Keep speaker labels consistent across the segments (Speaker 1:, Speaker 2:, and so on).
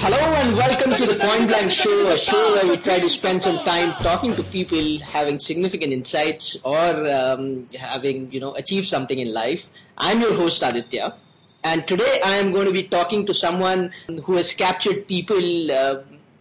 Speaker 1: Hello and welcome to the Point Blank Show, a show where we try to spend some time talking to people having significant insights or um, having, you know, achieved something in life. I'm your host Aditya, and today I am going to be talking to someone who has captured people, uh,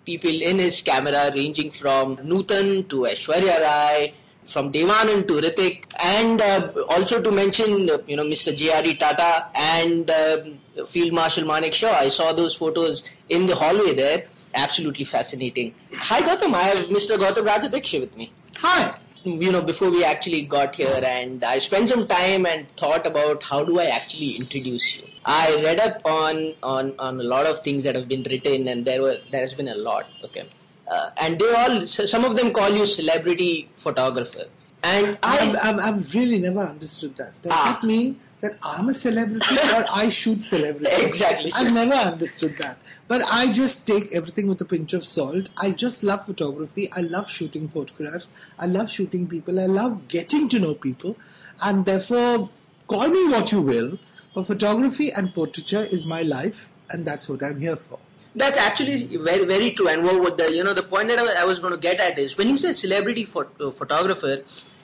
Speaker 1: people in his camera, ranging from Nutan to Aishwarya Rai, from Devanand to Hrithik, and uh, also to mention, uh, you know, Mr. J.R.D. Tata and uh, Field Marshal Manekshaw. I saw those photos in the hallway there. Absolutely fascinating. Hi, Gautam. I have Mr. Gautam Rajadhyaksha with me.
Speaker 2: Hi.
Speaker 1: You know, before we actually got here, and I spent some time and thought about how do I actually introduce you. I read up on on on a lot of things that have been written, and there were there has been a lot. Okay, uh, and they all some of them call you celebrity photographer, and I
Speaker 3: I've, I've, I've really never understood that. Does
Speaker 1: Ah.
Speaker 3: that mean that I'm a celebrity or I shoot celebrities?
Speaker 1: Exactly.
Speaker 3: I've never understood that. But I just take everything with a pinch of salt. I just love photography. I love shooting photographs. I love shooting people. I love getting to know people. And therefore, call me what you will, but photography and portraiture is my life, and that's what I'm here for.
Speaker 1: That's actually very very true. And what, the you know the point that I, was going to get at is when you say celebrity pho- uh, photographer,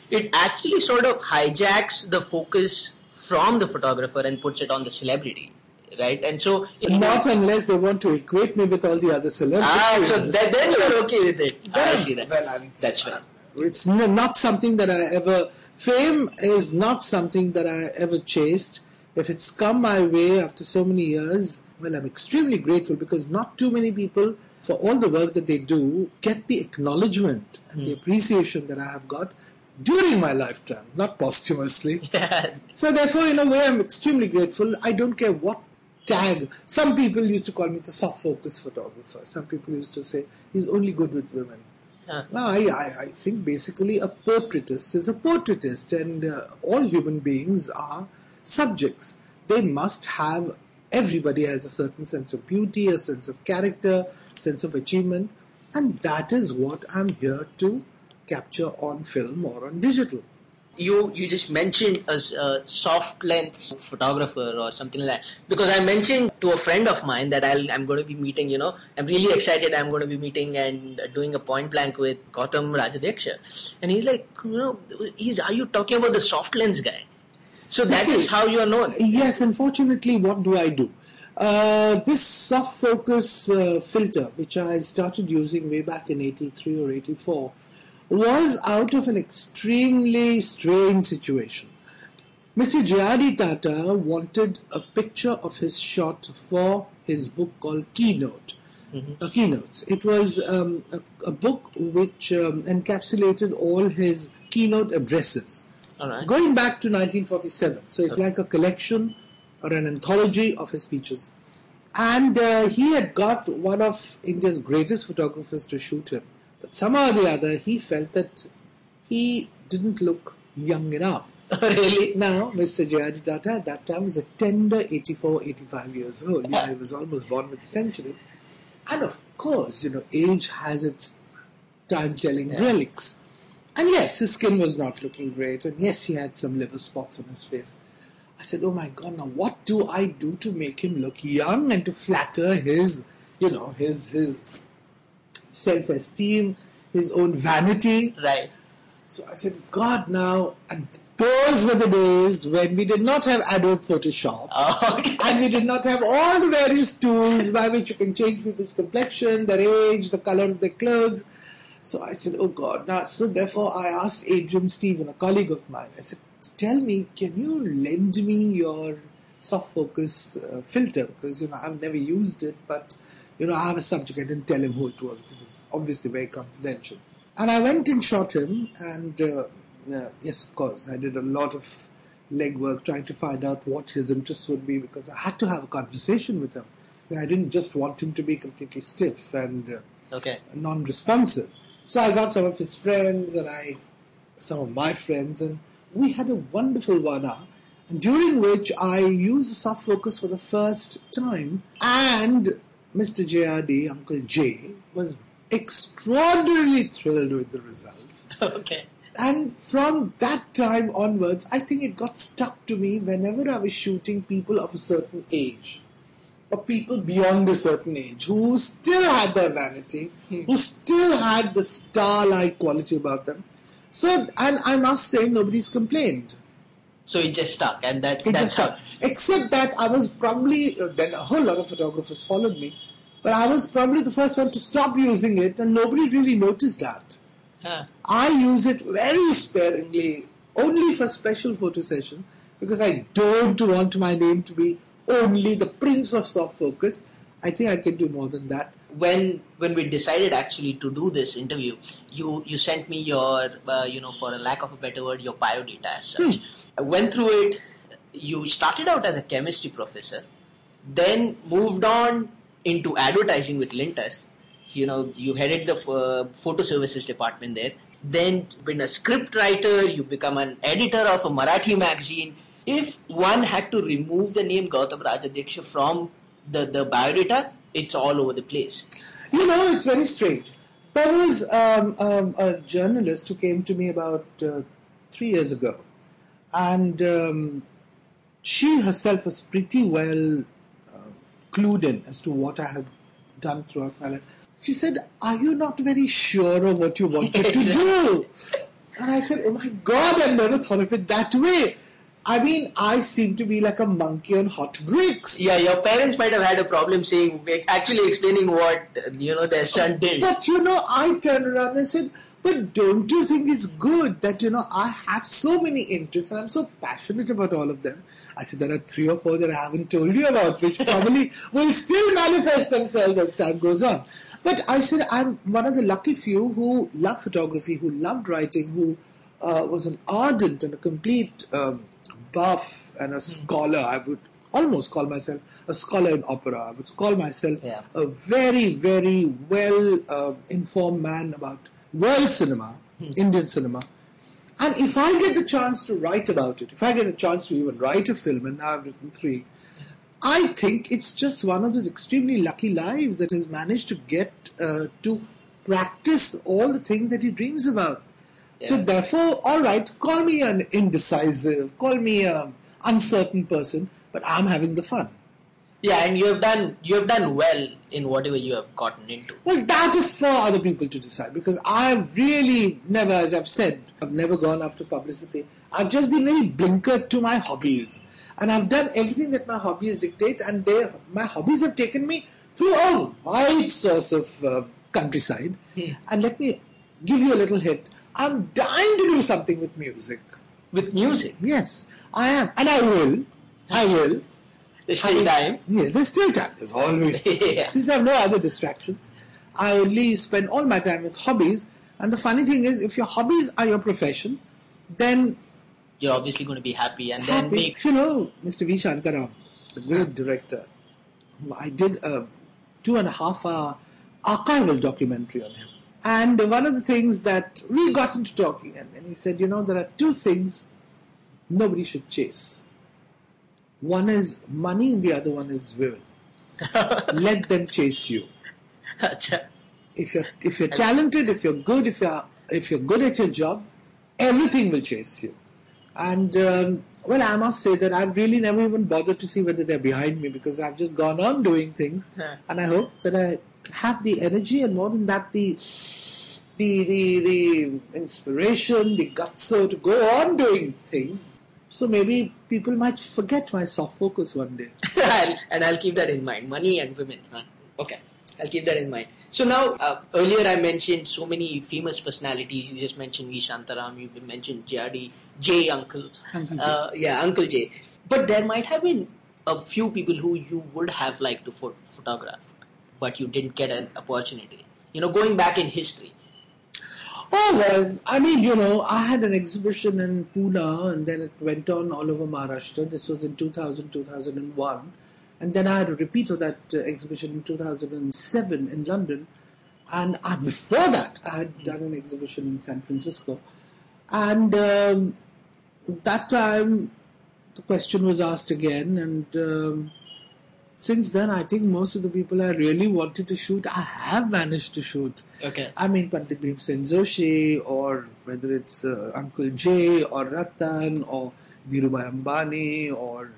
Speaker 1: it actually sort of hijacks the focus from the photographer and puts it on the celebrity, right? And so
Speaker 3: Not unless they want to equate me with all the other celebrities.
Speaker 1: ah, so then, then you're okay with it. I see that.
Speaker 3: Well, I'm,
Speaker 1: That's right.
Speaker 3: It's not something that I ever. Fame is not something that I ever chased. If it's come my way after so many years, well, I'm extremely grateful because not too many people, for all the work that they do, get the acknowledgement and the appreciation that I have got during my lifetime, not posthumously. So therefore, in a way, I'm extremely grateful. I don't care what tag. Some people used to call me the soft focus photographer. Some people used to say he's only good with women.
Speaker 1: Huh.
Speaker 3: No, I, I, I think basically a portraitist is a portraitist, and uh, all human beings are subjects. They must have. Everybody has a certain sense of beauty, a sense of character, sense of achievement, and that is what I'm here to capture on film or on digital.
Speaker 1: you you just mentioned a, a soft lens photographer or something like that because I mentioned to a friend of mine that I'll, I'm going to be meeting. You know, I'm really excited. I'm going to be meeting and uh, doing a point blank with Gautam Rajadhyaksha, and he's like, you know, he's are you talking about the soft lens guy? So that
Speaker 3: see,
Speaker 1: is how you are known.
Speaker 3: Yes, unfortunately, what do I do? Uh, this soft focus uh, filter, which I started using way back in 83 or 84, was out of an extremely strange situation. Mr. J.R.D. Tata wanted a picture of his shot for his book called Keynote. Uh, keynotes. It was um, a, a book which um, encapsulated all his keynote addresses
Speaker 1: All right.
Speaker 3: going back to 1947. So it's like a collection or an anthology of his speeches. And uh, he had got one of India's greatest photographers to shoot him. But somehow or the other, he felt that he didn't look young enough.
Speaker 1: really?
Speaker 3: Now, Mr. J.R.D. Tata at that time was a tender 84, 85 years old. You know, he was almost born with a century. And of course, you know, age has its time telling relics. And yes, his skin was not looking great. And yes, he had some liver spots on his face. I said, oh my God, now what do I do to make him look young and to flatter his, you know, his, his self esteem, his own vanity?
Speaker 1: Right.
Speaker 3: So I said, God, now, and those were the days when we did not have Adobe Photoshop.
Speaker 1: Oh, okay.
Speaker 3: And we did not have all the various tools by which you can change people's complexion, their age, the color of their clothes. So I said, Oh God. Now, so therefore, I asked Adrian Stephen, a colleague of mine, I said, Tell me, can you lend me your soft focus uh, filter? Because, you know, I've never used it, but, you know, I have a subject. I didn't tell him who it was because it was obviously very confidential. And I went and shot him, and uh, uh, yes, of course, I did a lot of legwork trying to find out what his interests would be because I had to have a conversation with him. I didn't just want him to be completely stiff and uh,
Speaker 1: Okay.
Speaker 3: non-responsive. So I got some of his friends and I, some of my friends, and we had a wonderful one hour. And during which I used soft focus for the first time, and Mr. JRD, Uncle J, was extraordinarily thrilled with the results.
Speaker 1: okay.
Speaker 3: And from that time onwards, I think it got stuck to me whenever I was shooting people of a certain age or people beyond a certain age who still had their vanity, hmm. who still had the star like quality about them. So, and I must say, nobody's complained.
Speaker 1: So it just stuck, and that
Speaker 3: It
Speaker 1: that's
Speaker 3: just stuck. Except that I was probably, uh, then a whole lot of photographers followed me, but I was probably the first one to stop using it, and nobody really noticed that.
Speaker 1: Huh.
Speaker 3: I use it very sparingly, only for special photo session, because I don't want my name to be only the prince of soft focus. I think I can do more than that.
Speaker 1: when when we decided actually to do this interview, you you sent me your uh, you know for a lack of a better word your bio data as such. I went through it. You started out as a chemistry professor, then moved on into advertising with Lintas. You know you headed the uh, photo services department there. Then been a script writer. You become an editor of a Marathi magazine. If one had to remove the name Gautam Rajadhyaksha from the the biodata, it's all over the place.
Speaker 3: You know, it's very strange. There was um, um, a journalist who came to me about uh, three years ago, and um, she herself was pretty well uh, clued in as to what I have done throughout my life. She said, Are you not very sure of what you wanted to do? And I said, Oh my God, I never thought of it that way. I mean, I seem to be like a monkey on hot bricks.
Speaker 1: Yeah, your parents might have had a problem saying, actually explaining what you know their son did.
Speaker 3: But you know, I turned around and said, But don't you think it's good that you know I have so many interests and I'm so passionate about all of them? I said there are three or four that I haven't told you about, which probably will still manifest themselves as time goes on. But I said I'm one of the lucky few who love photography, who loved writing, who uh, was an ardent and a complete um, buff and a scholar. I would almost call myself a scholar in opera. I would call myself
Speaker 1: Yeah.
Speaker 3: a very, very well uh, informed man about world cinema, Indian cinema. And if I get the chance to write about it, if I get the chance to even write a film, and now I've written three, I think it's just one of those extremely lucky lives that has managed to get uh, to practice all the things that he dreams about. So therefore, all right, call me an indecisive, call me an uncertain person, but I'm having the fun.
Speaker 1: Yeah, and you have done you have done well in whatever you have gotten into.
Speaker 3: Well, that is for other people to decide because I've really never, as I've said, I've never gone after publicity. I've just been very blinkered to my hobbies. And I've done everything that my hobbies dictate, and they, my hobbies have taken me through a wide source of uh, countryside. And let me give you a little hint I'm dying to do something with music.
Speaker 1: With music,
Speaker 3: Yes, I am. And I will. I will.
Speaker 1: There's still
Speaker 3: I-
Speaker 1: time.
Speaker 3: Yes, there's still time. There's always time.
Speaker 1: Yeah.
Speaker 3: Since I have no other distractions, I only spend all my time with hobbies. And the funny thing is, if your hobbies are your profession, then
Speaker 1: You're obviously going to be happy, and then
Speaker 3: happy.
Speaker 1: make
Speaker 3: You know, Mr. V. Shantaram, the great director, I did a two and a half hour archival documentary on him. And one of the things that we got into talking, and then he said, you know, there are two things nobody should chase. One is money, and the other one is women. Let them chase you. If you're if you're talented, if you're good, if you're if you're good at your job, everything will chase you. And um, well, I must say that I've really never even bothered to see whether they're behind me because I've just gone on doing things,
Speaker 1: Huh.
Speaker 3: and I hope that I have the energy and more than that the the the, the inspiration, the guts so to go on doing things. So maybe people might forget my soft focus one day.
Speaker 1: And I'll keep that in mind. Money and women. Huh? Okay, I'll keep that in mind. So now, uh, earlier I mentioned so many famous personalities. You just mentioned V. Shantaram. You mentioned JRD, J. Uncle.
Speaker 3: Uncle J.
Speaker 1: Uh, yeah, Uncle J. But there might have been a few people who you would have liked to pho- photograph, but you didn't get an opportunity. You know, going back in history.
Speaker 3: Oh well, I mean, you know, I had an exhibition in Pune and then it went on all over Maharashtra. This was in 2000, 2001. And then I had a repeat of that uh, exhibition in 2007 in London. And uh, before that, I had done an exhibition in San Francisco. And um, that time, the question was asked again. And um, since then, I think most of the people I really wanted to shoot, I have managed to shoot.
Speaker 1: Okay.
Speaker 3: I mean, Pandit Bhimsen Joshi, or whether it's uh, Uncle Jay, or Ratan, or Dhirubhai Ambani, or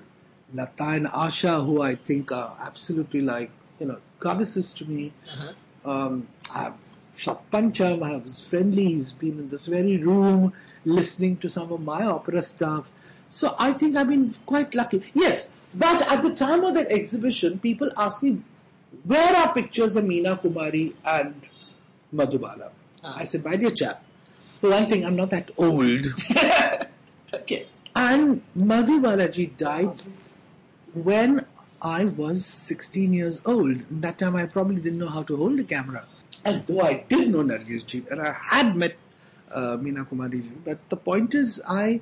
Speaker 3: Lata and Asha, who I think are absolutely like, you know, goddesses to me. Um, I've shot Pancham, I was friendly, he's been in this very room listening to some of my opera stuff. So I think I've been quite lucky. Yes, but at the time of that exhibition, people asked me, where are pictures of Meena Kumari and Madhubala? I said, my dear chap, for one thing, I'm not that old.
Speaker 1: Okay.
Speaker 3: And Madhu Balaji died when I was 16 years old. That time I probably didn't know how to hold the camera. And though I did know Nargis ji and I had met uh, Meena Kumari ji, but the point is I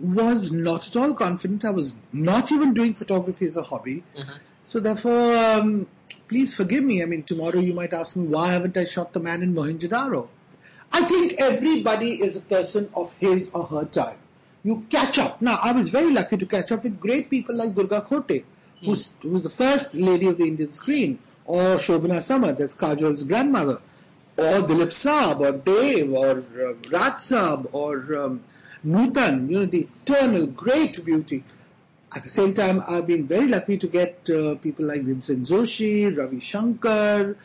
Speaker 3: was not at all confident. I was not even doing photography as a hobby. So therefore, um, please forgive me. I mean, tomorrow you might ask me why haven't I shot the man in Mohenjo-daro? I think everybody is a person of his or her time. You catch up. Now, I was very lucky to catch up with great people like Durga Khote, who's, was the first lady of the Indian screen, or Shobana Samarth, that's Kajol's grandmother, or Dilip Saab, or Dev, or uh, Raj Saab, or um, Nutan, you know, the eternal great beauty. At the same time, I've been very lucky to get uh, people like Bhimsen Joshi, Ravi Shankar.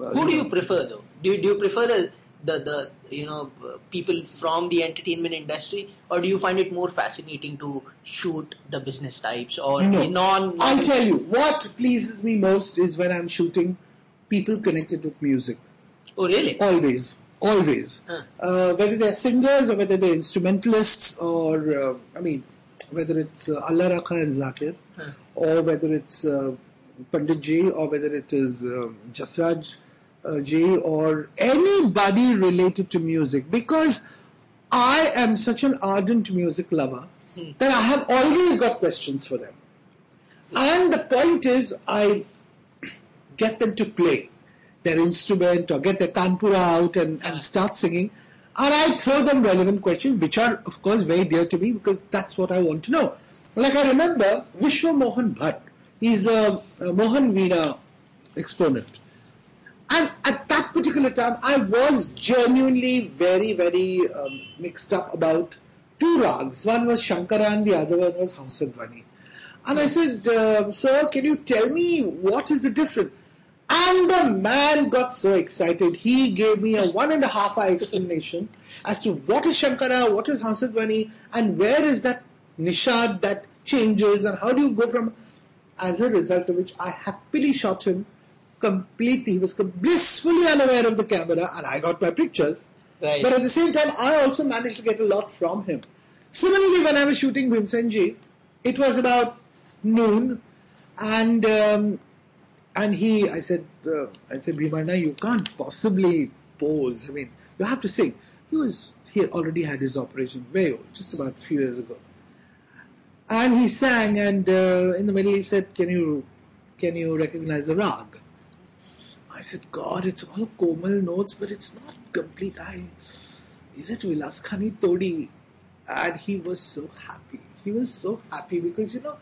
Speaker 3: uh,
Speaker 1: Who do you prefer though? Do you, do you prefer the, the, the you know uh, people from the entertainment industry or do you find it more fascinating to shoot the business types or the
Speaker 3: No.
Speaker 1: non
Speaker 3: I'll tell you, what pleases me most is when I'm shooting people connected with music.
Speaker 1: Oh really?
Speaker 3: Always. Always.
Speaker 1: Huh.
Speaker 3: Uh, whether they're singers or whether they're instrumentalists or, uh, I mean, whether it's uh, Allah Rakha and Zakir
Speaker 1: Huh.
Speaker 3: or whether it's uh, Pandit Ji or whether it is um, Jasraj uh, Ji or anybody related to music because I am such an ardent music lover that I have always got questions for them. And the point is, I get them to play their instrument or get their tanpura out and, and start singing. And I throw them relevant questions, which are, of course, very dear to me because that's what I want to know. Like I remember Vishwa Mohan Bhatt, he's a, a Mohan Veena exponent. And at that particular time, I was genuinely very, very um, mixed up about two rags. One was Shankara and the other one was Hamsadvani. And I said, uh, Sir, can you tell me what is the difference? And the man got so excited. He gave me a one and a half hour explanation as to what is Shankara, what is Hamsadvani, and where is that nishad that changes, and how do you go from. As a result of which, I happily shot him completely. He was blissfully unaware of the camera, and I got my pictures.
Speaker 1: Right.
Speaker 3: But at the same time, I also managed to get a lot from him. Similarly, when I was shooting Bhimsenji, it was about noon, and um, and he, I said, uh, I said, Bhimanna, you can't possibly pose. I mean, you have to sing. He was, he had already had his operation way old, just about a few years ago. And he sang, and uh, in the middle he said, "Can you, can you recognize the rag?" I said, "God, it's all Komal notes, but it's not complete. I, is it Vilas Khani Todi?" And he was so happy. He was so happy because you know,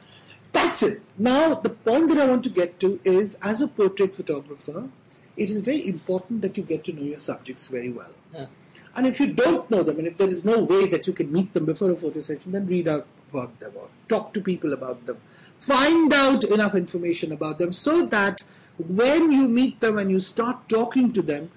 Speaker 3: that's it. Now the point that I want to get to is, as a portrait photographer, it is very important that you get to know your subjects very well.
Speaker 1: Yeah.
Speaker 3: And if you don't know them, and if there is no way that you can meet them before a photo session, then read out about them or talk to people about them. Find out enough information about them so that when you meet them and you start talking to them,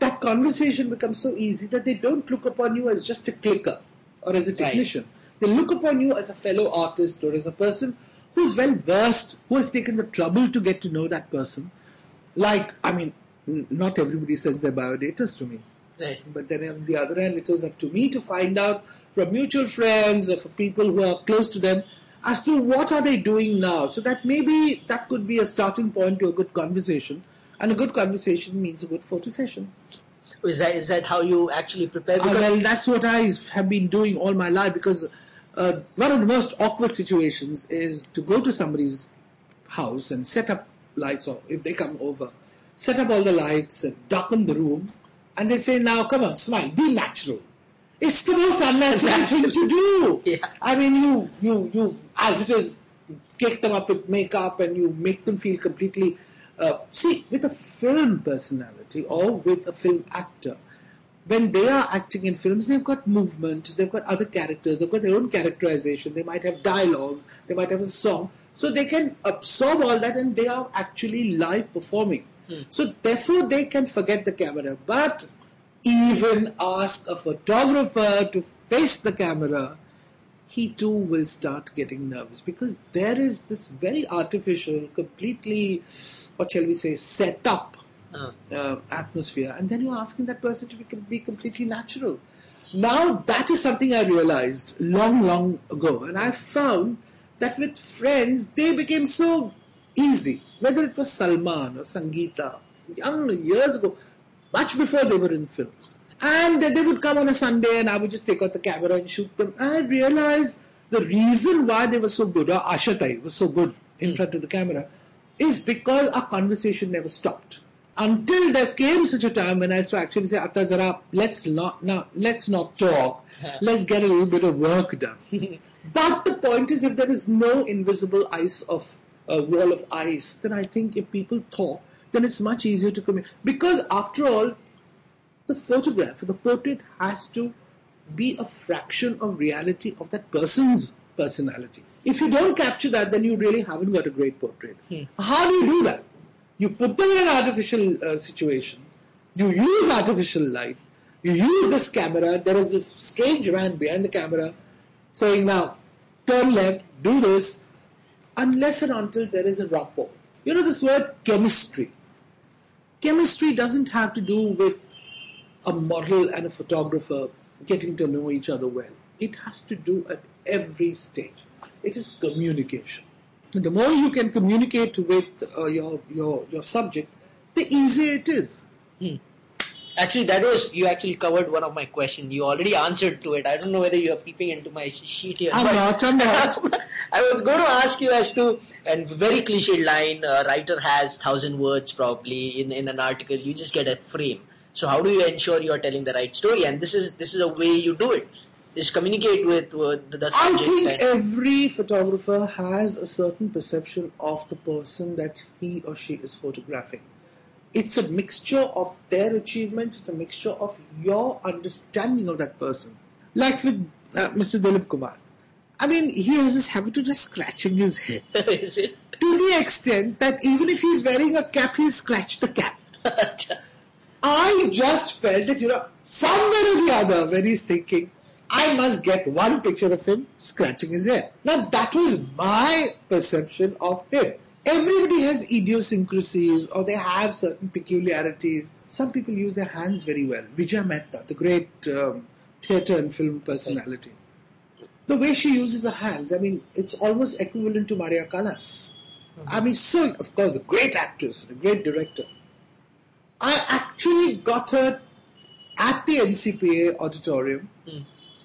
Speaker 3: that conversation becomes so easy that they don't look upon you as just a clicker or as a technician. They look upon you as a fellow artist or as a person who's well versed, who has taken the trouble to get to know that person. Like, I mean, not everybody sends their biodatas to me.
Speaker 1: Right.
Speaker 3: But then on the other hand, it is up to me to find out from mutual friends or from people who are close to them as to what are they doing now. So that maybe that could be a starting point to a good conversation. And a good conversation means a good photo session.
Speaker 1: Is that is that how you actually prepare?
Speaker 3: Uh,
Speaker 1: Because
Speaker 3: well, that's what I have been doing all my life because uh, one of the most awkward situations is to go to somebody's house and set up lights, or if they come over, set up all the lights and darken the room, and they say, "Now, come on, smile, be natural." It's the most unnatural thing to do.
Speaker 1: Yeah.
Speaker 3: I mean, you, you, you, as it is, cake them up with makeup and you make them feel completely. Uh, see, with a film personality or with a film actor, when they are acting in films, they've got movement, they've got other characters, they've got their own characterization, they might have dialogues, they might have a song. So they can absorb all that and they are actually live performing. Hmm. So therefore they can forget the camera. But even ask a photographer to face the camera, he too will start getting nervous because there is this very artificial, completely, what shall we say, set up
Speaker 1: Uh,
Speaker 3: uh, atmosphere, and then you're asking that person to be, be completely natural. Now, that is something I realized long, long ago, and I found that with friends, they became so easy. Whether it was Salman or Sangeeta, young years ago, much before they were in films. And they would come on a Sunday, and I would just take out the camera and shoot them. And I realized the reason why they were so good, or Ashatai was so good in front of the camera, is because our conversation never stopped. Until there came such a time when I used to actually say, Atta Zara, let's not now let's not talk. Let's get a little bit of work done. but the point is if there is no invisible ice of a wall of ice, then I think if people talk, then it's much easier to communicate. Because after all, the photograph, the portrait has to be a fraction of reality of that person's personality. If you don't capture that, then you really haven't got a great portrait. Hmm. How do you do that? You put them in an artificial uh, situation. You use artificial light. You use this camera. There is this strange man behind the camera saying, now, turn left, do this, unless and until there is a rapport. You know this word chemistry. Chemistry doesn't have to do with a model and a photographer getting to know each other well. It has to do at every stage. It is communication. The more you can communicate with uh, your, your, your subject, the easier it is.
Speaker 1: Actually, that was you actually covered one of my questions. You already answered to it. I don't know whether you are peeping into my sheet here.
Speaker 3: I'm not, I'm not.
Speaker 1: I was going to ask you as to, and very cliched line, a writer has thousand words probably in, in an article. You just get a frame. So how do you ensure you are telling the right story? And this is this is a way you do it. Just communicate with, with the
Speaker 3: I think every photographer has a certain perception of the person that he or she is photographing. It's a mixture of their achievements, it's a mixture of your understanding of that person. Like with uh, Mr. Dilip Kumar. I mean, he has this habit of just scratching his head
Speaker 1: is it?
Speaker 3: to the extent that even if he's wearing a cap, he'll scratch the cap. I just felt that, you know, somewhere or the other, when he's thinking, I must get one picture of him scratching his head. Now, that was my perception of him. Everybody has idiosyncrasies or they have certain peculiarities. Some people use their hands very well. Vijay Mehta, the great um, theatre and film personality. The way she uses her hands, I mean, it's almost equivalent to Maria Callas. I mean, so, of course, a great actress, a great director. I actually got her at the NCPA auditorium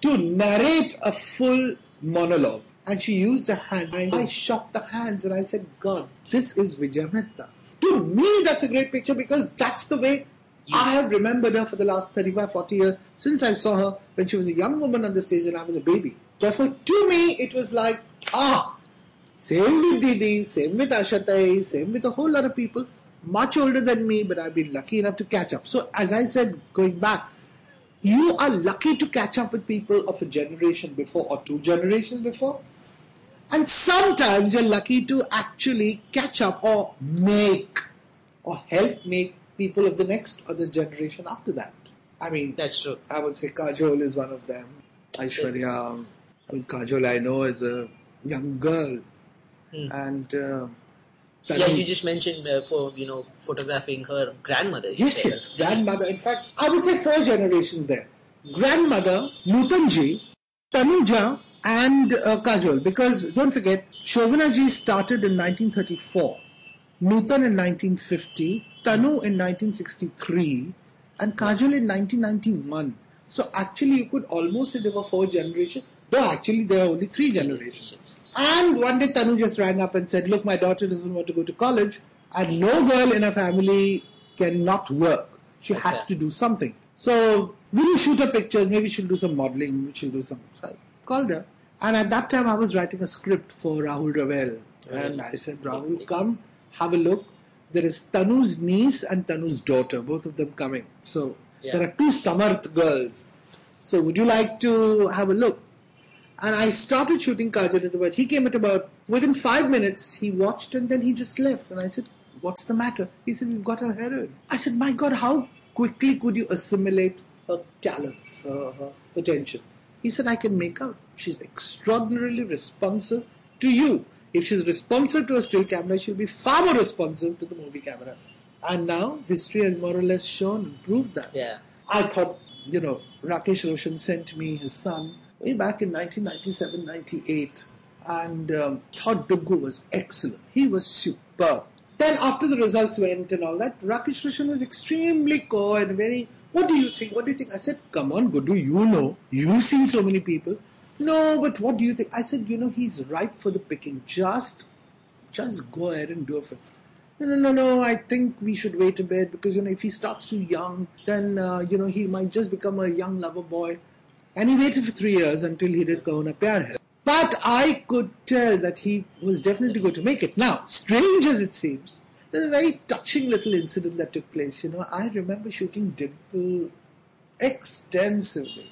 Speaker 3: to narrate a full monologue. And she used her hands. I, I shot the hands and I said, God, this is Vijay Mehta. To me, that's a great picture because that's the way I have remembered her for the last 35, 40 years since I saw her when she was a young woman on the stage and I was a baby. Therefore, to me, it was like, ah, same with Didi, same with Ashatai, same with a whole lot of people, much older than me, but I've been lucky enough to catch up. So, as I said, going back, you are lucky to catch up with people of a generation before or two generations before. And sometimes you're lucky to actually catch up or make or help make people of the next or the generation after that. I mean,
Speaker 1: That's true.
Speaker 3: I would say Kajol is one of them. Aishwarya, I mean, Kajol I know is a young girl. And uh,
Speaker 1: Yeah, you just mentioned uh, for you know photographing her grandmother.
Speaker 3: Yes,
Speaker 1: said.
Speaker 3: yes. Grandmother. In fact, I would say four generations there. Grandmother, Nutanji, Tanuja, and uh, Kajol. Because don't forget, Shobhanaji started in 1934, Nutan in 1950, Tanu in 1963, and Kajol in 1991. So actually, you could almost say there were four generations, though actually there are only three generations. And one day Tanu just rang up and said, Look, my daughter doesn't want to go to college, and no girl in her family cannot work. She has to do something. So, will you shoot her pictures? Maybe she'll do some modeling, she'll do some. So I called her. And at that time, I was writing a script for Rahul Rawail, And I said, Rahul, come, have a look. There is Tanu's niece and Tanu's daughter, both of them coming. So
Speaker 1: Yeah.
Speaker 3: there are two Samarth girls. So would you like to have a look? And I started shooting Kajol at about, he came at about, within five minutes, he watched and then he just left. And I said, what's the matter? He said, we've got a heroine. I said, my God, how quickly could you assimilate her talents, her, her potential? He said, I can make out. She's extraordinarily responsive to you. If she's responsive to a still camera, she'll be far more responsive to the movie camera. And now history has more or less shown and proved that.
Speaker 1: Yeah.
Speaker 3: I thought, you know, Rakesh Roshan sent me his son way back in 1997 98 and um, thought Duggu was excellent. He was superb. Then, after the results went and all that, Rakesh Roshan was extremely coy and very, what do you think? What do you think? I said, come on, Gudu, you know. You've seen so many people. No, but what do you think? I said, you know, he's ripe for the picking. Just, just go ahead and do film. No, no, no, no. I think we should wait a bit because you know if he starts too young, then uh, you know he might just become a young lover boy. And he waited for three years until he did Kaho Naa Pyaar Hai. But I could tell that he was definitely going to make it. Now, strange as it seems, there's a very touching little incident that took place. You know, I remember shooting Dimple extensively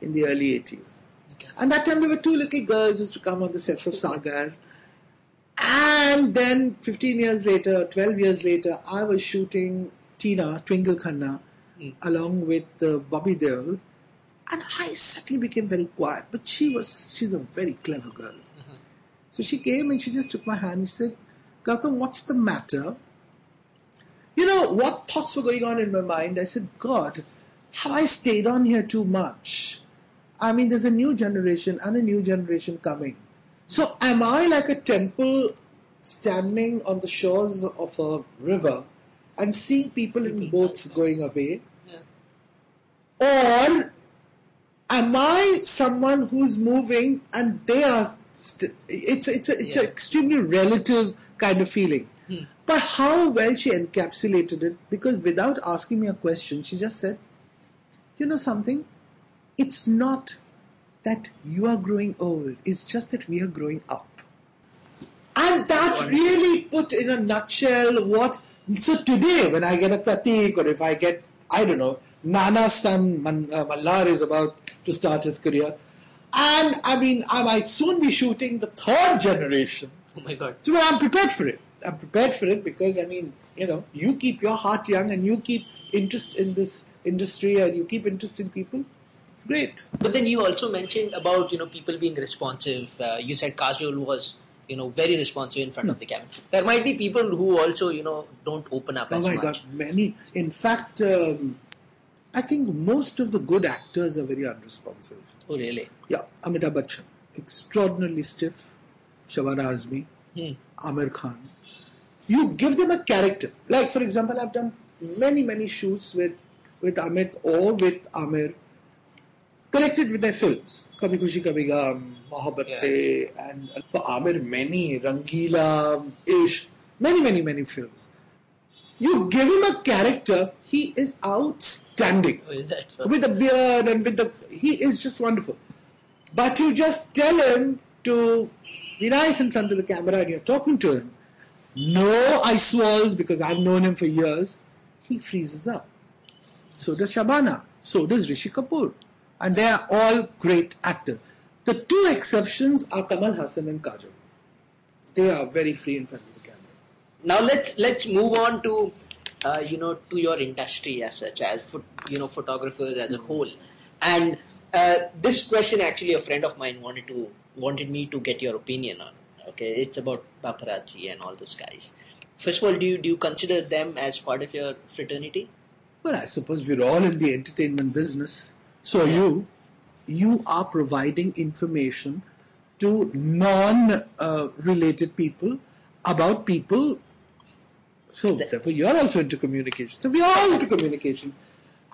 Speaker 3: in the early 80s. And that time there were two little girls used to come on the sets of Sagar. And then 15 years later, 12 years later, I was shooting Tina, Twinkle Khanna, along with uh, Bobby Deol. And I suddenly became very quiet. But she was, she's a very clever girl. So she came and she just took my hand and she said, Gautam, what's the matter? You know, what thoughts were going on in my mind? I said, God, have I stayed on here too much? I mean, there's a new generation and a new generation coming. So, am I like a temple standing on the shores of a river and seeing people in boats going away? Or am I someone who's moving and they are? St- it's it's a, it's an extremely relative kind of feeling. But how well she encapsulated it because without asking me a question, she just said, "You know something? It's not that you are growing old. It's just that we are growing up." And that really put in a nutshell what. So today, when I get a Pratik or if I get, I don't know, Nana's son Man, uh, Malhar is about to start his career. And I mean, I might soon be shooting the third generation.
Speaker 1: Oh my god.
Speaker 3: So I'm prepared for it. I'm prepared for it because, I mean, you know, you keep your heart young and you keep interest in this industry and you keep interest in people. It's great.
Speaker 1: But then you also mentioned about you know people being responsive. Uh, you said Kajol was you know very responsive in front of the camera. There might be people who also you know don't open up
Speaker 3: Oh
Speaker 1: as
Speaker 3: my
Speaker 1: much.
Speaker 3: God, many. In fact, um, I think most of the good actors are very unresponsive.
Speaker 1: Oh really?
Speaker 3: Yeah, Amitabh Bachchan, extraordinarily stiff. Shabana Azmi,
Speaker 1: Hmm.
Speaker 3: Aamir Khan. You give them a character. Like, for example, I've done many, many shoots with, with Amit or with Aamir, connected with their films. Kabhi Khushi Kabhi Gum, Mohabbatein, and uh, for Aamir, many, Rangila, Ishq, many, many, many films. You give him a character, he is outstanding.
Speaker 1: Oh, is so?
Speaker 3: with the beard and with the he is just wonderful. But you just tell him to be nice in front of the camera and you're talking to him. No ice walls because i've known him for years. He freezes up. So does shabana. So does rishi kapoor. And they are all great actors. The two exceptions are kamal hassan and kajol. They are very free in front of the camera
Speaker 1: now let's let's move on to uh, you know to your industry as such as phot- you know photographers as a whole and uh, this question actually a friend of mine wanted to wanted me to get your opinion on okay it's about paparazzi and all those guys first of all do you do you consider them as part of your fraternity
Speaker 3: Well, I suppose we're all in the entertainment business. So you. You are providing information to non-related people about people. So therefore, you're also into communications. So we're all into communications.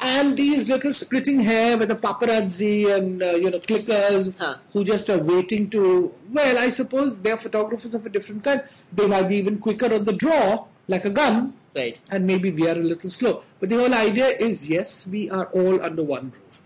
Speaker 3: And these little splitting hair with the paparazzi and uh, you know clickers
Speaker 1: Huh.
Speaker 3: who just are waiting to. Well, I suppose they're photographers of a different kind. They might be even quicker on the draw, like a gun,
Speaker 1: right
Speaker 3: and maybe we are a little slow. But the whole idea is yes, we are all under one roof.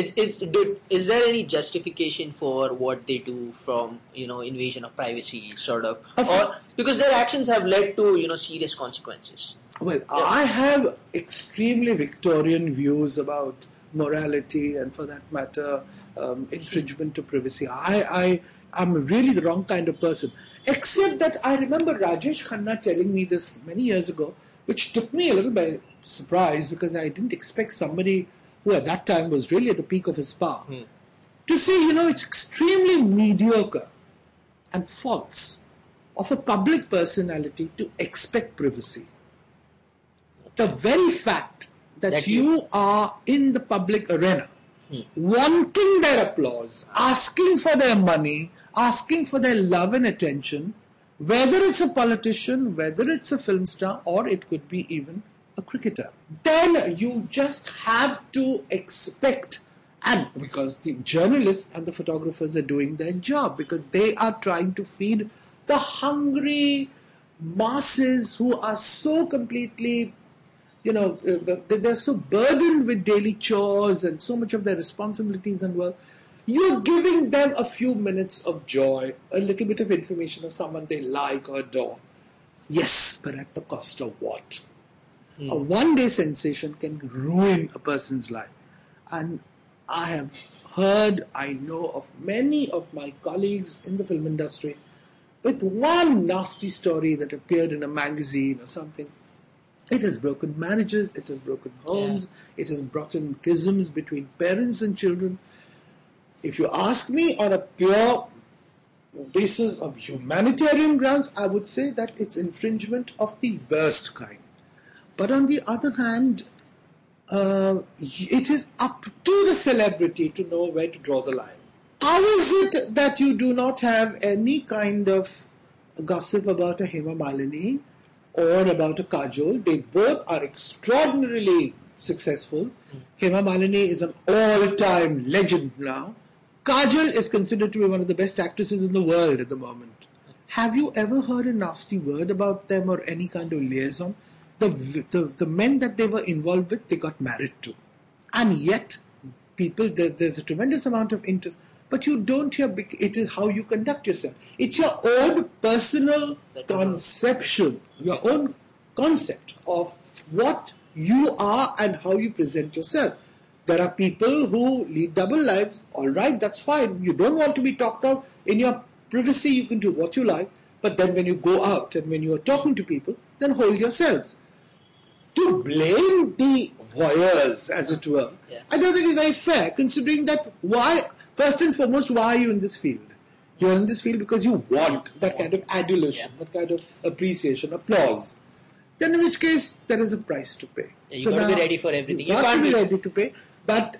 Speaker 1: Is, is, did, is there any justification for what they do from you know invasion of privacy sort of or because their actions have led to you know serious consequences
Speaker 3: Well, I have extremely Victorian views about morality and, for that matter, um, infringement of privacy. I, I am really the wrong kind of person. Except that I remember Rajesh Khanna telling me this many years ago, which took me a little by surprise because I didn't expect somebody who at that time was really at the peak of his power. Hmm. To say, you know, it's extremely mediocre and false of a public personality to expect privacy. The very fact that,
Speaker 1: That
Speaker 3: you,
Speaker 1: you-
Speaker 3: are in the public arena, hmm. wanting their applause, asking for their money, asking for their love and attention, whether it's a politician, whether it's a film star, or it could be even a cricketer, then you just have to expect. And because the journalists and the photographers are doing their job, because they are trying to feed the hungry masses who are so completely you know, uh, they- they're so burdened with daily chores and so much of their responsibilities and work. You're giving them a few minutes of joy, a little bit of information of someone they like or adore. Yes, but at the cost of what? Hmm. A one day sensation can ruin a person's life. And I have heard, I know of many of my colleagues in the film industry with one nasty story that appeared in a magazine or something. It has broken marriages, it has broken homes, it has brought in schisms between parents and children. If you ask me on a pure basis of humanitarian grounds, I would say that it's infringement of the worst kind. But on the other hand, uh, it is up to the celebrity to know where to draw the line. How is it that you do not have any kind of gossip about a Hema Malini or about a Kajol? They both are extraordinarily successful. Hema Malini is an all-time legend now. Kajol is considered to be one of the best actresses in the world at the moment. Have you ever heard a nasty word about them or any kind of liaison? The, the, the men that they were involved with, they got married to. And yet, people, there, there's a tremendous amount of interest, but you don't hear, it is how you conduct yourself. It's your own personal conception, your own concept of what you are and how you present yourself. There are people who lead double lives. All right, that's fine. You don't want to be talked of in your privacy. You can do what you like, but then when you go out and when you are talking to people, then hold yourselves. To blame the voyeurs, as it were,
Speaker 1: Yeah.
Speaker 3: I don't think it's very fair, considering that why, first and foremost, why are you in this field? You're in this field because you want that kind of adulation,
Speaker 1: Yeah.
Speaker 3: that kind of appreciation, applause. Then, in which case, there is a price to pay.
Speaker 1: Yeah, you gotta be ready for everything.
Speaker 3: You
Speaker 1: You
Speaker 3: got
Speaker 1: can't
Speaker 3: to be- ready to pay, but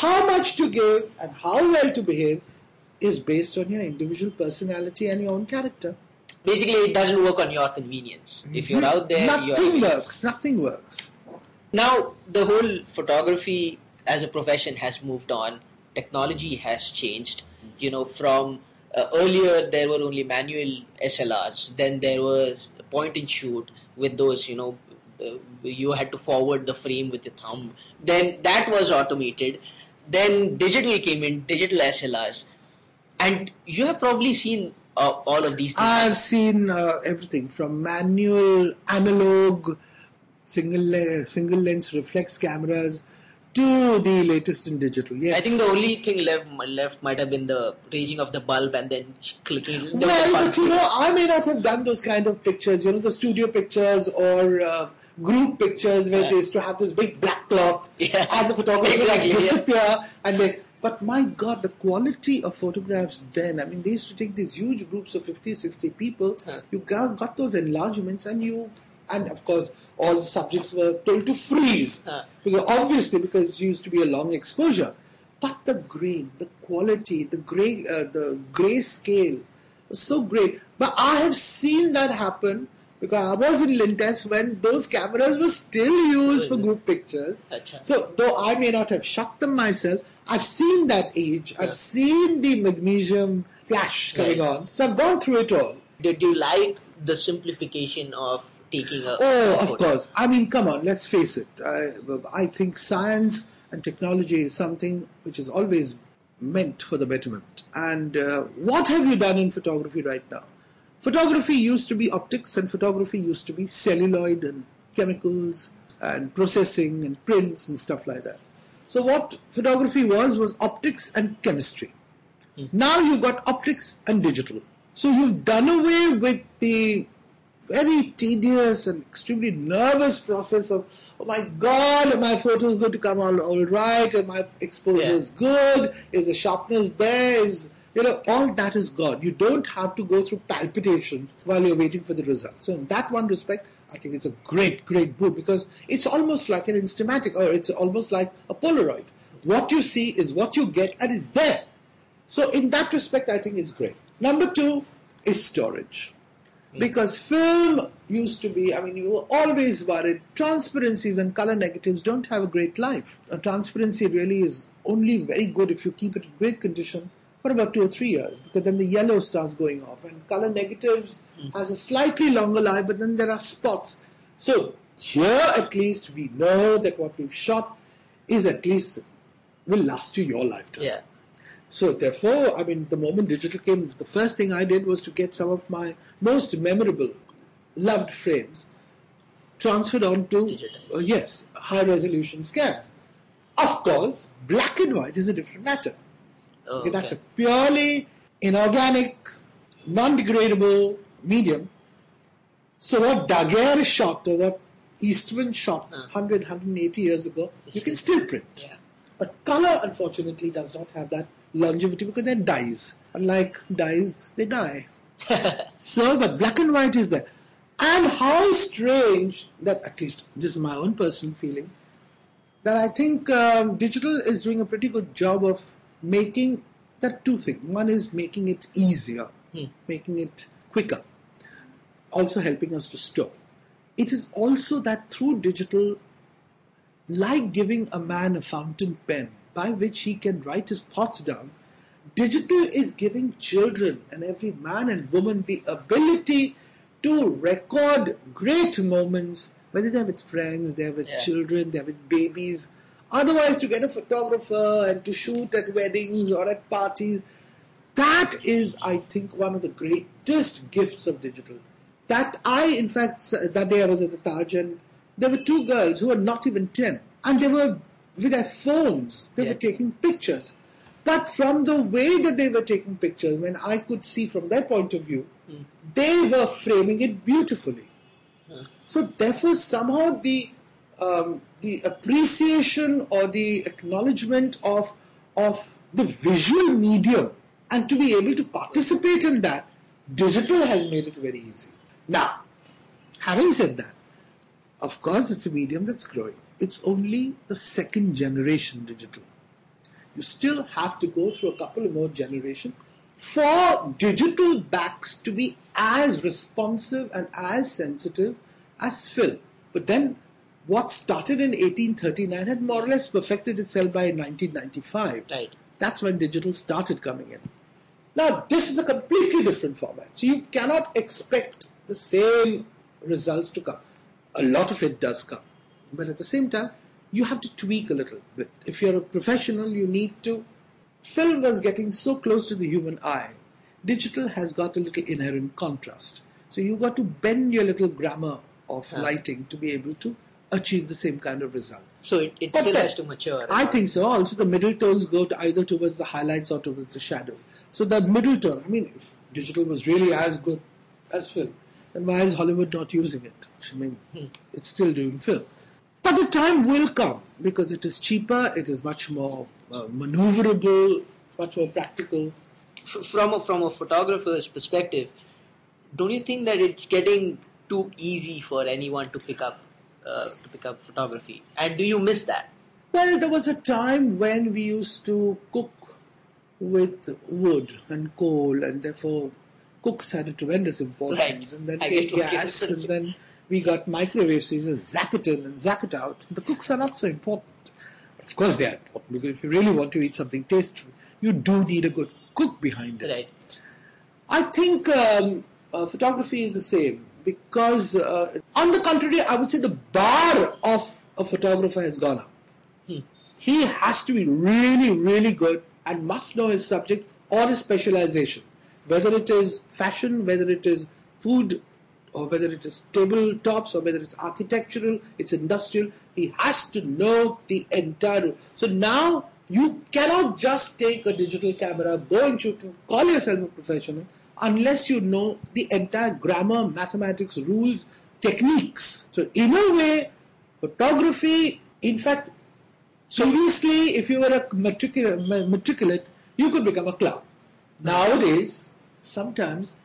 Speaker 3: how much to give and how well to behave is based on your individual personality and your own character.
Speaker 1: Basically it doesn't work on your convenience. If you're out there you're
Speaker 3: Nothing works. Nothing works.
Speaker 1: now the whole photography as a profession has moved on. Technology has changed. You know from uh, earlier there were only manual slrs then there was a point and shoot with those you know the, you had to forward the frame with your thumb. Then that was automated. Then digital came in digital slrs and you have probably seen uh, all of these things
Speaker 3: I've seen uh, everything from manual, analog, single le- single lens reflex cameras to the latest in digital. Yes,
Speaker 1: I think the only thing left left might have been the raising of the bulb and then clicking. the
Speaker 3: Well, but you know, I may not have done those kind of pictures, you know, the studio pictures or uh, group pictures where
Speaker 1: Yeah.
Speaker 3: they used to have this big black cloth
Speaker 1: Yeah.
Speaker 3: and the photographers
Speaker 1: Exactly, yeah.
Speaker 3: disappear and they. But my God, the quality of photographs then, I mean, they used to take these huge groups of 50, 60 people.
Speaker 1: Huh.
Speaker 3: You got, got those enlargements and you, and of course, all the subjects were told to freeze.
Speaker 1: Huh.
Speaker 3: Because obviously, because it used to be a long exposure. But the grain, the quality, the gray, uh, the gray scale was so great. But I have seen that happen because I was in Lintas when those cameras were still used for group pictures.
Speaker 1: Acha.
Speaker 3: So though I may not have shot them myself, I've seen that age. I've seen the magnesium flash coming
Speaker 1: Right.
Speaker 3: on. So I've gone through it all.
Speaker 1: Did you like the simplification of taking a?
Speaker 3: Oh,
Speaker 1: a
Speaker 3: of course. I mean, come on, let's face it. I, I think science and technology is something which is always meant for the betterment. And uh, what have you done in photography right now? Photography used to be optics, and photography used to be celluloid and chemicals and processing and prints and stuff like that. So, what photography was was optics and chemistry. Hmm. Now you've got optics and digital. So, you've done away with the very tedious and extremely nervous process of, oh my god, my photo is going to come out all right, and my exposure
Speaker 1: Yeah.
Speaker 3: is good, is the sharpness there, is you know, all that is gone. You don't have to go through palpitations while you're waiting for the result. So in that one respect, I think it's a great, great book because it's almost like an instamatic or it's almost like a Polaroid. What you see is what you get and it's there. So in that respect, I think it's great. Number two is storage. Hmm. Because film used to be, I mean, you were always worried. Transparencies and color negatives don't have a great life. A transparency really is only very good if you keep it in great condition for about two or three years, because then the yellow starts going off. And color negatives has a slightly longer life, but then there are spots. So here, at least, we know that what we've shot is at least will last you your lifetime.
Speaker 1: Yeah.
Speaker 3: So therefore, I mean, the moment digital came, the first thing I did was to get some of my most memorable, loved frames transferred onto uh, yes high resolution scans. Of course, black and white is a different matter.
Speaker 1: Oh,
Speaker 3: Okay, that's a purely inorganic, non-degradable medium. So what Daguerre shot or what Eastman shot
Speaker 1: Huh.
Speaker 3: 100, 180 years ago, you can
Speaker 1: still-
Speaker 3: print.
Speaker 1: Yeah.
Speaker 3: But color, unfortunately, does not have that longevity because they're dyes. Unlike dyes, they die. so, but black and white is there. And how strange that, at least this is my own personal feeling, that I think um, digital is doing a pretty good job of making there are two things. One is making it easier, hmm. making it quicker, also helping us to store. It is also that through digital, like giving a man a fountain pen by which he can write his thoughts down, digital is giving children and every man and woman the ability to record great moments, whether they're with friends, they're with
Speaker 1: Yeah.
Speaker 3: children, they're with babies. Otherwise, to get a photographer and to shoot at weddings or at parties, that is, I think, one of the greatest gifts of digital. That I, in fact, that day I was at the Taj and there were two girls who were not even 10 and they were with their phones, they
Speaker 1: Yeah.
Speaker 3: were taking pictures. But from the way that they were taking pictures, when I could see from their point of view, they were framing it beautifully. So therefore, somehow the um, the appreciation or the acknowledgement of of the visual medium and to be able to participate in that, digital has made it very easy. Now, having said that, of course, it's a medium that's growing. It's only the second generation digital. You still have to go through a couple more generations for digital backs to be as responsive and as sensitive as film. But then, what started in 1839 had more or less perfected itself by 1995.
Speaker 1: Right.
Speaker 3: That's when digital started coming in. Now, this is a completely different format. So, you cannot expect the same results to come. A lot of it does come. But at the same time, you have to tweak a little bit. If you're a professional, you need to. Film was getting so close to the human eye. Digital has got a little inherent contrast. So, you've got to bend your little grammar of lighting to be able to achieve the same kind of result.
Speaker 1: So it, it still
Speaker 3: then-
Speaker 1: has to mature.
Speaker 3: I think so. Also, the middle tones go to either towards the highlights or towards the shadow. So the middle tone. I mean, if digital was really as good as film, then why is Hollywood not using it? I mean, it's still doing film. But the time will come because it is cheaper. It is much more uh, maneuverable. It's much more practical.
Speaker 1: F- from a, from a photographer's perspective, don't you think that it's getting too easy for anyone to pick up uh, to pick up photography? And do you miss that?
Speaker 3: Well, there was a time when we used to cook with wood and coal, and therefore cooks had a tremendous importance.
Speaker 1: Right.
Speaker 3: And then
Speaker 1: I
Speaker 3: came
Speaker 1: get what you're
Speaker 3: gas, and then we got microwaves, so you just zap it in and zap it out. The cooks are not so important. Of course, they are important because if you really want to eat something tasteful, you do need a good cook behind it.
Speaker 1: Right.
Speaker 3: I think um, uh, photography is the same because, uh, on the contrary, I would say the bar of a photographer has gone up. he has to be really, really good and must know his subject or his specialization. Whether it is fashion, whether it is food, or whether it is tabletops, or whether it's architectural, it's industrial, he has to know the entire. So now you cannot just take a digital camera, go and shoot, call yourself a professional, unless you know the entire grammar, mathematics, rules, techniques. So, in a way, photography, in fact, previously, if you were a matriculate, matriculate you could become a clerk. Nowadays, sometimes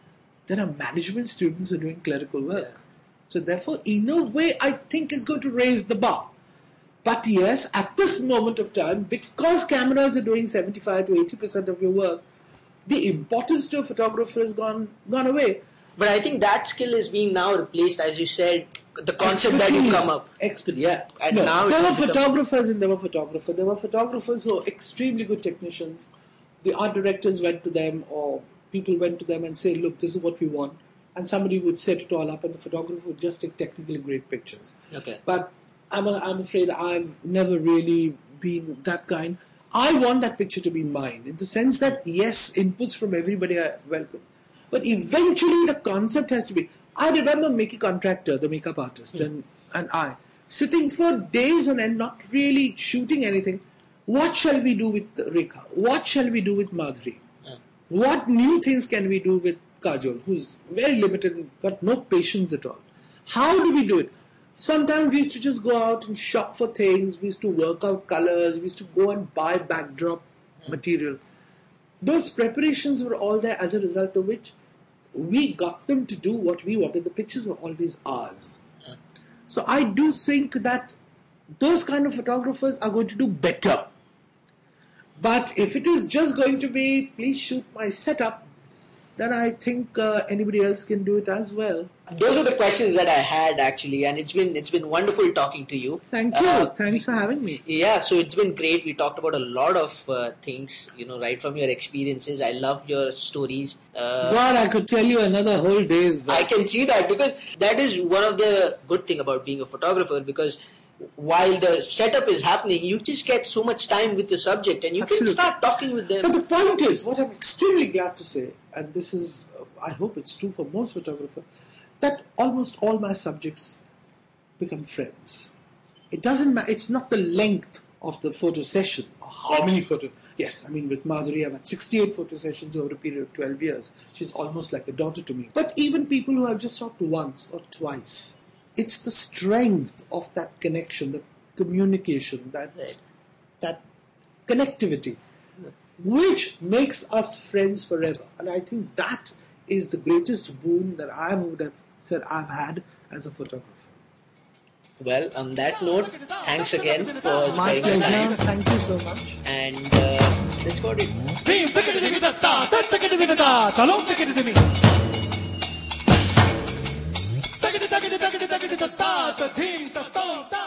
Speaker 3: there are management students who are doing clerical work. So, therefore, in a way, I think it's going to raise the bar. But yes, at this moment of time, because cameras are doing 75 to 80% of your work, the importance to a photographer has gone gone away.
Speaker 1: But I think that skill is being now replaced, as you said, the concept that you come up.
Speaker 3: Expert, yeah.
Speaker 1: And
Speaker 3: No,
Speaker 1: now
Speaker 3: there were photographers and there were photographers. There were photographers who were extremely good technicians. The art directors went to them, or people went to them and say, "Look, this is what we want," and somebody would set it all up, and the photographer would just take technically great pictures.
Speaker 1: Okay.
Speaker 3: But I'm, a, I'm afraid I've never really been that kind. I want that picture to be mine in the sense that, yes, inputs from everybody are welcome. But eventually the concept has to be. I remember Mickey Contractor, the makeup artist, hmm. and, and I, sitting for days on end, not really shooting anything. What shall we do with Rekha? What shall we do with Madhuri? Hmm. What new things can we do with Kajol, who's very limited and got no patience at all? How do we do it? Sometimes we used to just go out and shop for things. We used to work out colors. We used to go and buy backdrop material. Those preparations were all there as a result of which we got them to do what we wanted. The pictures were always ours. So I do think that those kind of photographers are going to do better. But if it is just going to be, please shoot my setup, then I think uh, anybody else can do it as well.
Speaker 1: Those are the questions that I had actually, and it's been it's been wonderful talking to you.
Speaker 3: Thank you.
Speaker 1: Uh,
Speaker 3: Thanks for having me.
Speaker 1: Yeah, so it's been great. We talked about a lot of uh, things, you know, right from your experiences. I love your stories. Uh,
Speaker 3: God, I could tell you another whole day's work.
Speaker 1: I can see that because that is one of the good thing about being a photographer because while the setup is happening, you just get so much time with the subject and you
Speaker 3: Absolutely.
Speaker 1: can start talking with them.
Speaker 3: But the point is, what I'm extremely glad to say, and this is, I hope it's true for most photographers, that almost all my subjects become friends. It doesn't matter, it's not the length of the photo session, or how many photos. Yes, I mean, with Madhuri, I've had 68 photo sessions over a period of 12 years. She's almost like a daughter to me. But even people who I've just talked to once or twice, it's the strength of that connection, that communication, that
Speaker 1: Right.
Speaker 3: that connectivity, which makes us friends forever. And I think that is the greatest boon that I would have said I've had as a photographer.
Speaker 1: well, on that note, thanks again for
Speaker 3: My
Speaker 1: sparing
Speaker 3: pleasure.
Speaker 1: time.
Speaker 3: Thank you so much.
Speaker 1: And uh, let's go to
Speaker 2: Team Tuggity, tuggity, tuggity, tuggity, ta ta, ta, ta, ta, ta, ta, ta,